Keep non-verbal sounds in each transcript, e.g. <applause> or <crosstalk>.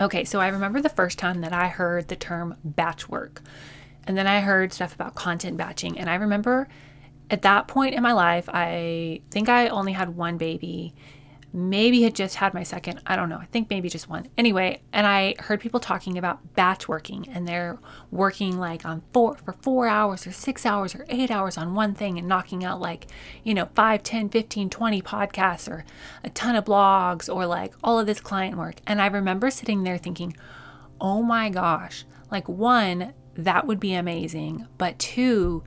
Okay, so I remember the first time that I heard the term batch work. And then I heard stuff about content batching. And I remember at that point in my life, I think I only had one baby maybe had just had my second. I don't know. I think maybe just one. Anyway, and I heard people talking about batch working and they're working like on four for four hours or six hours or eight hours on one thing and knocking out like, you know, 5, 10, 15, 20 podcasts or a ton of blogs or like all of this client work. And I remember sitting there thinking, oh my gosh, like one, that would be amazing. But two,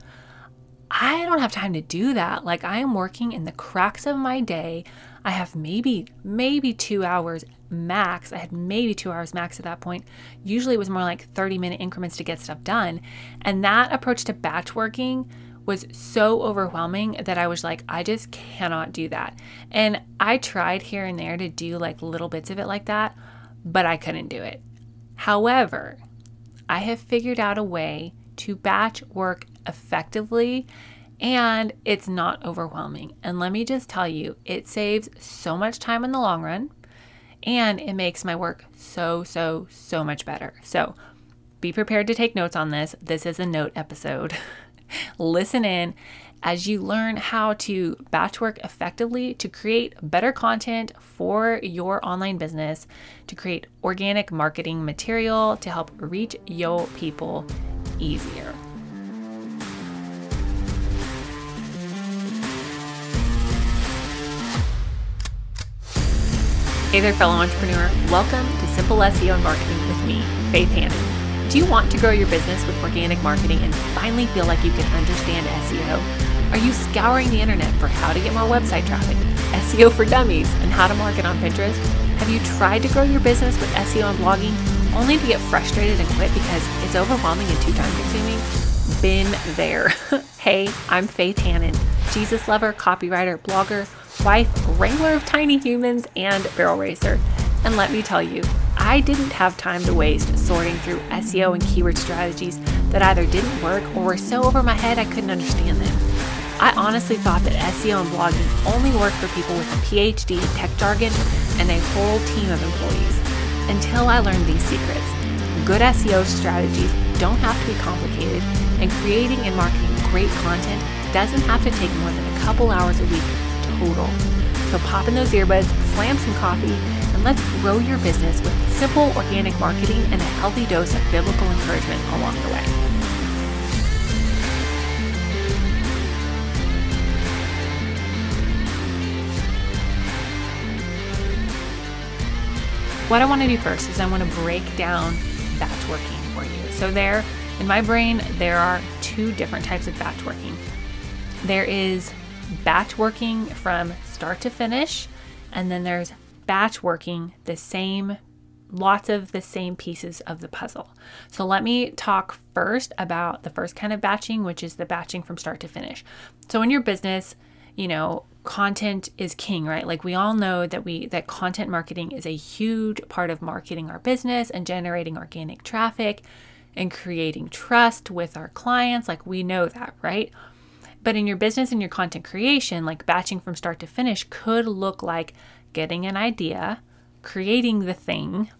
I don't have time to do that. Like I am working in the cracks of my day. I have maybe, maybe two hours max. I had maybe two hours max at that point. Usually it was more like 30 minute increments to get stuff done. And that approach to batch working was so overwhelming that I was like, I just cannot do that. And I tried here and there to do like little bits of it like that, but I couldn't do it. However, I have figured out a way to batch work effectively and it's not overwhelming. And let me just tell you, it saves so much time in the long run and it makes my work so, so, so much better. So be prepared to take notes on this. This is a note episode. <laughs> Listen in as you learn how to batch work effectively to create better content for your online business, to create organic marketing material to help reach your people easier. Hey there, fellow entrepreneur. Welcome to Simple SEO and Marketing with me, Faith Hanan. Do you want to grow your business with organic marketing and finally feel like you can understand SEO? Are you scouring the internet for how to get more website traffic, SEO for dummies, and how to market on Pinterest? Have you tried to grow your business with SEO and blogging only to get frustrated and quit because it's overwhelming and too time consuming? Been there. <laughs> hey, I'm Faith Hanan, Jesus lover, copywriter, blogger wife, wrangler of tiny humans, and barrel racer. And let me tell you, I didn't have time to waste sorting through SEO and keyword strategies that either didn't work or were so over my head I couldn't understand them. I honestly thought that SEO and blogging only worked for people with a PhD in tech jargon and a whole team of employees until I learned these secrets. Good SEO strategies don't have to be complicated, and creating and marketing great content doesn't have to take more than a couple hours a week total. So pop in those earbuds, slam some coffee, and let's grow your business with simple organic marketing and a healthy dose of biblical encouragement along the way. What I want to do first is I want to break down batch working for you. So, there in my brain, there are two different types of batch working. There is batch working from start to finish, and then there's batch working the same lots of the same pieces of the puzzle. So let me talk first about the first kind of batching, which is the batching from start to finish. So in your business, you know, content is king, right? Like we all know that we that content marketing is a huge part of marketing our business and generating organic traffic and creating trust with our clients. Like we know that, right? But in your business and your content creation, like batching from start to finish could look like getting an idea, creating the thing,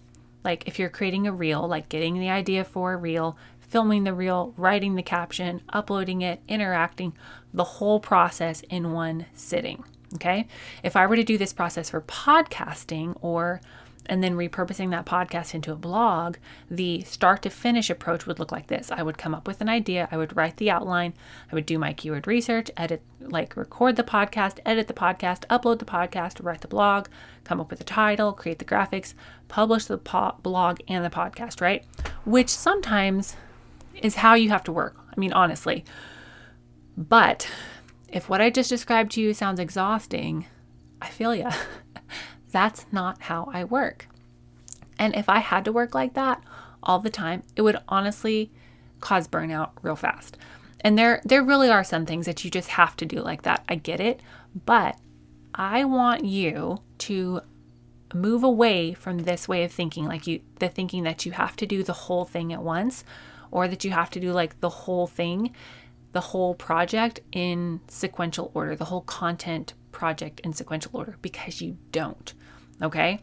like if you're creating a reel, like getting the idea for a reel, filming the reel, writing the caption, uploading it, interacting, the whole process in one sitting. Okay. If I were to do this process for podcasting or and then repurposing that podcast into a blog, the start to finish approach would look like this. I would come up with an idea, I would write the outline, I would do my keyword research, edit, like record the podcast, edit the podcast, upload the podcast, write the blog, come up with a title, create the graphics, publish the po- blog and the podcast, right? Which sometimes is how you have to work. I mean, honestly. But if what I just described to you sounds exhausting, I feel ya. <laughs> That's not how I work. And if I had to work like that all the time, it would honestly cause burnout real fast. And there there really are some things that you just have to do like that. I get it, but I want you to move away from this way of thinking like you the thinking that you have to do the whole thing at once or that you have to do like the whole thing, the whole project in sequential order, the whole content project in sequential order because you don't. Okay?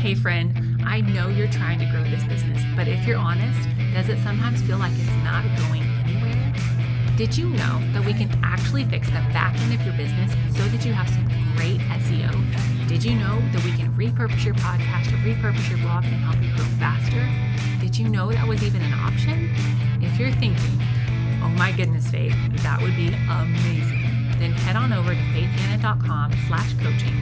Hey, friend, I know you're trying to grow this business, but if you're honest, does it sometimes feel like it's not going anywhere? Did you know that we can actually fix the back end of your business so that you have some great SEO? Did you know that we can repurpose your podcast or repurpose your blog and help you grow faster? Did you know that was even an option? If you're thinking, oh my goodness, Faith, that would be amazing, then head on over to faithhanan.com slash coaching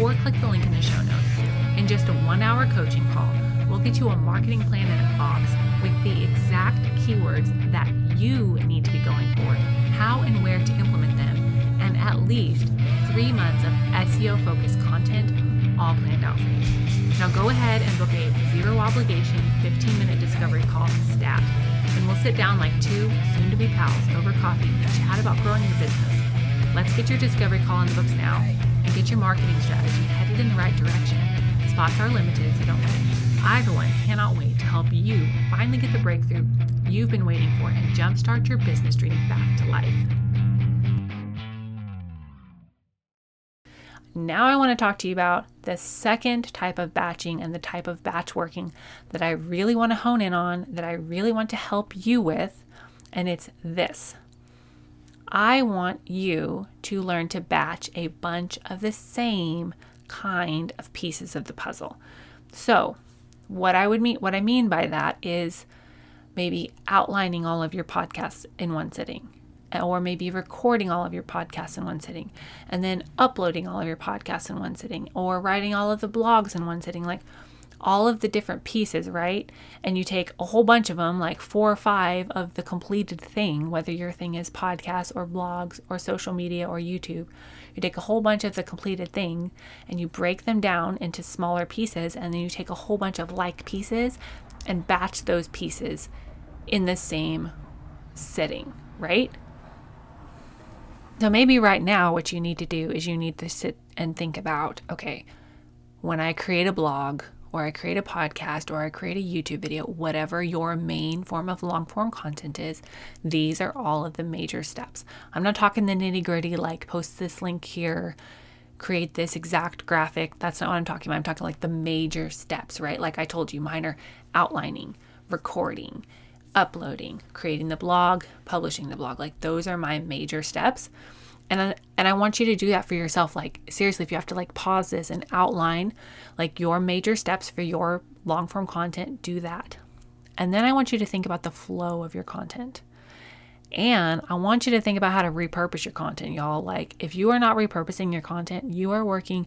or click the link in the show notes. In just a one hour coaching call, we'll get you a marketing plan in a box with the exact keywords that you need to be going for, how and where to implement them, and at least three months of SEO focused content all planned out for you. Now go ahead and book a zero obligation 15 minute discovery call stat, and we'll sit down like two soon to be pals over coffee and chat about growing your business. Let's get your discovery call in the books now and get your marketing strategy headed in the right direction. Spots are limited, so don't wait. I, for one, cannot wait to help you finally get the breakthrough you've been waiting for and jumpstart your business dream back to life. Now, I want to talk to you about the second type of batching and the type of batch working that I really want to hone in on, that I really want to help you with, and it's this. I want you to learn to batch a bunch of the same kind of pieces of the puzzle. So, what I would mean what I mean by that is maybe outlining all of your podcasts in one sitting or maybe recording all of your podcasts in one sitting and then uploading all of your podcasts in one sitting or writing all of the blogs in one sitting like all of the different pieces right? And you take a whole bunch of them like four or five of the completed thing whether your thing is podcasts or blogs or social media or youtube. You take a whole bunch of the completed thing and you break them down into smaller pieces and then you take a whole bunch of like pieces and batch those pieces in the same sitting right? So maybe right now, what you need to do is you need to sit and think about okay, when I create a blog or I create a podcast or I create a YouTube video, whatever your main form of long form content is, these are all of the major steps. I'm not talking the nitty gritty like post this link here, create this exact graphic. That's not what I'm talking about. I'm talking like the major steps, right? Like I told you, mine are outlining, recording, uploading, creating the blog, publishing the blog. Like those are my major steps. And I, and I want you to do that for yourself. Like seriously, if you have to like pause this and outline like your major steps for your long form content, do that. And then I want you to think about the flow of your content. And I want you to think about how to repurpose your content, y'all. Like, if you are not repurposing your content, you are working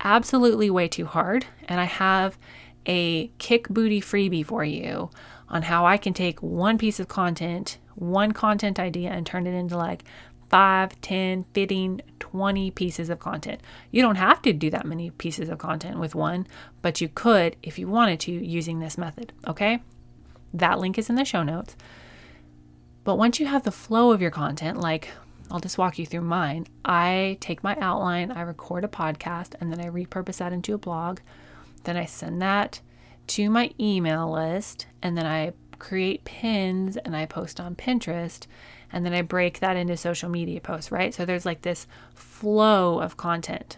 absolutely way too hard. And I have a kick booty freebie for you on how I can take one piece of content, one content idea, and turn it into like 5, 10, 15, 20 pieces of content. You don't have to do that many pieces of content with one, but you could if you wanted to using this method, okay? That link is in the show notes. But once you have the flow of your content, like I'll just walk you through mine, I take my outline, I record a podcast, and then I repurpose that into a blog. Then I send that to my email list and then I create pins and I post on Pinterest and then I break that into social media posts, right? So there's like this flow of content.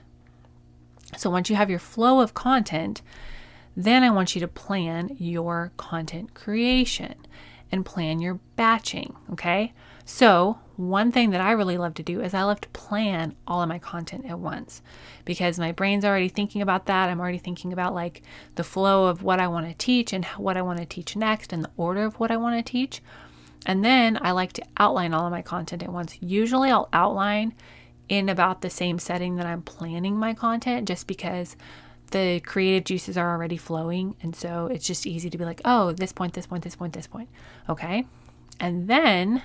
So once you have your flow of content, then I want you to plan your content creation and plan your batching, okay? So, one thing that I really love to do is I love to plan all of my content at once because my brain's already thinking about that. I'm already thinking about like the flow of what I want to teach and what I want to teach next and the order of what I want to teach. And then I like to outline all of my content at once. Usually I'll outline in about the same setting that I'm planning my content just because the creative juices are already flowing. And so it's just easy to be like, oh, this point, this point, this point, this point. Okay. And then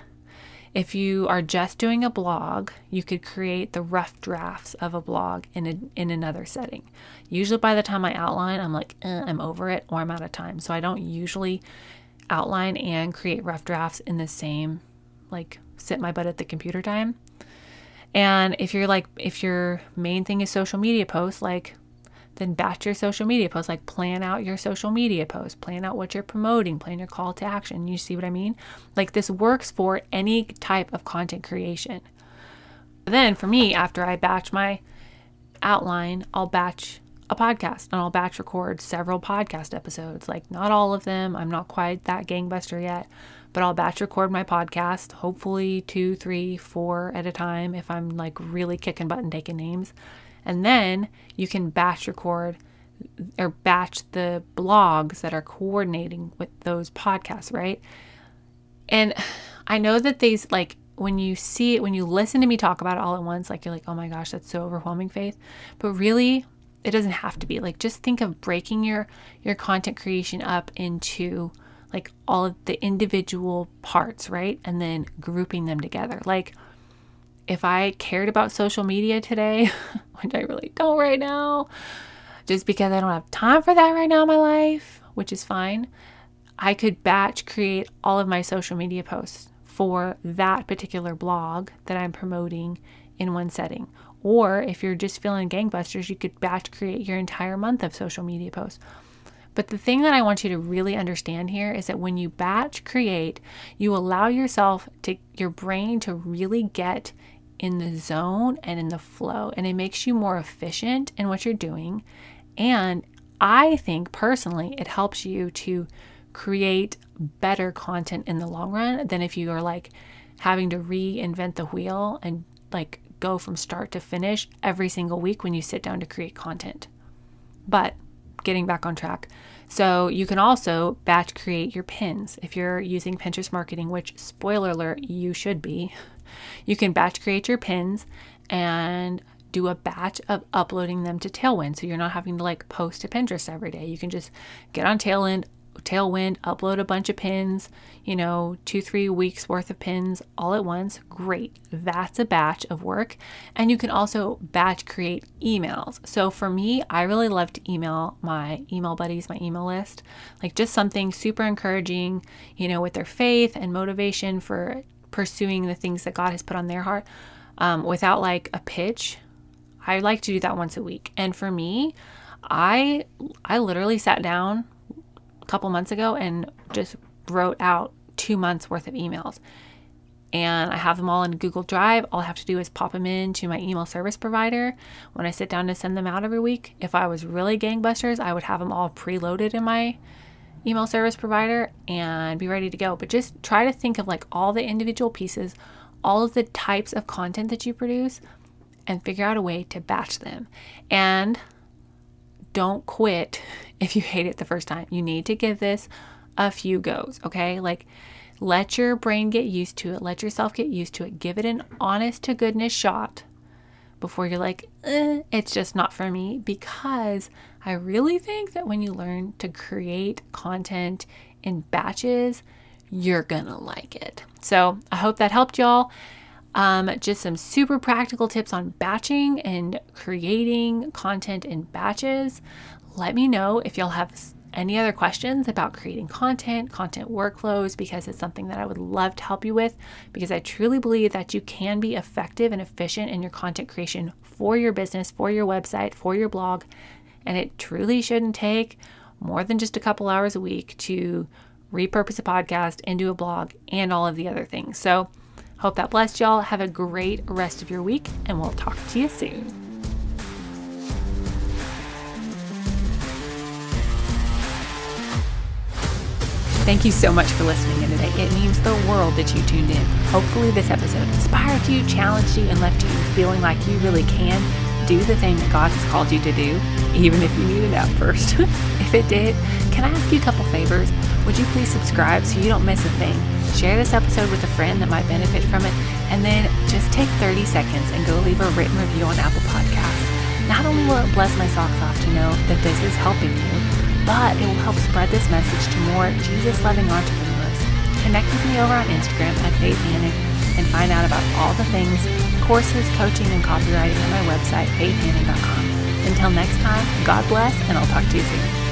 if you are just doing a blog, you could create the rough drafts of a blog in a, in another setting. Usually by the time I outline, I'm like, eh, I'm over it or I'm out of time. So I don't usually outline and create rough drafts in the same like sit my butt at the computer time. And if you're like if your main thing is social media posts, like then batch your social media posts. Like plan out your social media posts, plan out what you're promoting, plan your call to action. You see what I mean? Like this works for any type of content creation. Then for me, after I batch my outline, I'll batch a podcast and I'll batch record several podcast episodes. Like, not all of them. I'm not quite that gangbuster yet, but I'll batch record my podcast, hopefully two, three, four at a time if I'm like really kicking butt and taking names. And then you can batch record or batch the blogs that are coordinating with those podcasts, right? And I know that these, like, when you see it, when you listen to me talk about it all at once, like, you're like, oh my gosh, that's so overwhelming, Faith. But really, it doesn't have to be. Like, just think of breaking your your content creation up into like all of the individual parts, right? And then grouping them together. Like, if I cared about social media today, <laughs> which I really don't right now, just because I don't have time for that right now in my life, which is fine, I could batch create all of my social media posts for that particular blog that I'm promoting in one setting. Or if you're just feeling gangbusters, you could batch create your entire month of social media posts. But the thing that I want you to really understand here is that when you batch create, you allow yourself to, your brain to really get in the zone and in the flow, and it makes you more efficient in what you're doing. And I think personally, it helps you to create better content in the long run than if you are like having to reinvent the wheel and like go from start to finish every single week when you sit down to create content. But getting back on track. So you can also batch create your pins if you're using Pinterest marketing, which spoiler alert, you should be. You can batch create your pins and do a batch of uploading them to Tailwind. So you're not having to like post to Pinterest every day. You can just get on Tailwind, Tailwind, upload a bunch of pins, you know, two, three weeks worth of pins all at once. Great. That's a batch of work. And you can also batch create emails. So for me, I really love to email my email buddies, my email list, like just something super encouraging, you know, with their faith and motivation for pursuing the things that God has put on their heart um, without like a pitch. I like to do that once a week. And for me, I I literally sat down couple months ago and just wrote out two months worth of emails. And I have them all in Google Drive. All I have to do is pop them into my email service provider when I sit down to send them out every week. If I was really gangbusters, I would have them all preloaded in my email service provider and be ready to go. But just try to think of like all the individual pieces, all of the types of content that you produce, and figure out a way to batch them. And don't quit <laughs> if you hate it the first time. You need to give this a few goes, okay? Like, let your brain get used to it. Let yourself get used to it. Give it an honest to goodness shot before you're like, eh, it's just not for me. Because I really think that when you learn to create content in batches, you're gonna like it. So I hope that helped y'all. Um, just some super practical tips on batching and creating content in batches. Let me know if y'all have any other questions about creating content, content workflows, because it's something that I would love to help you with. Because I truly believe that you can be effective and efficient in your content creation for your business, for your website, for your blog. And it truly shouldn't take more than just a couple hours a week to repurpose a podcast into a blog and all of the other things. So, Hope that blessed y'all. Have a great rest of your week, and we'll talk to you soon. Thank you so much for listening in today. It means the world that you tuned in. Hopefully, this episode inspired you, challenged you, and left you feeling like you really can do the thing that God has called you to do, even if you need it out first. <laughs> if it did, can I ask you a couple favors? Would you please subscribe so you don't miss a thing? Share this episode with a friend that might benefit from it, and then just take 30 seconds and go leave a written review on Apple Podcasts. Not only will it bless my socks off to know that this is helping you, but it will help spread this message to more Jesus loving entrepreneurs. Connect with me over on Instagram at FaithHanan and find out about all the things, courses, coaching, and copywriting on my website, faithhanan.com. Until next time, God bless, and I'll talk to you soon.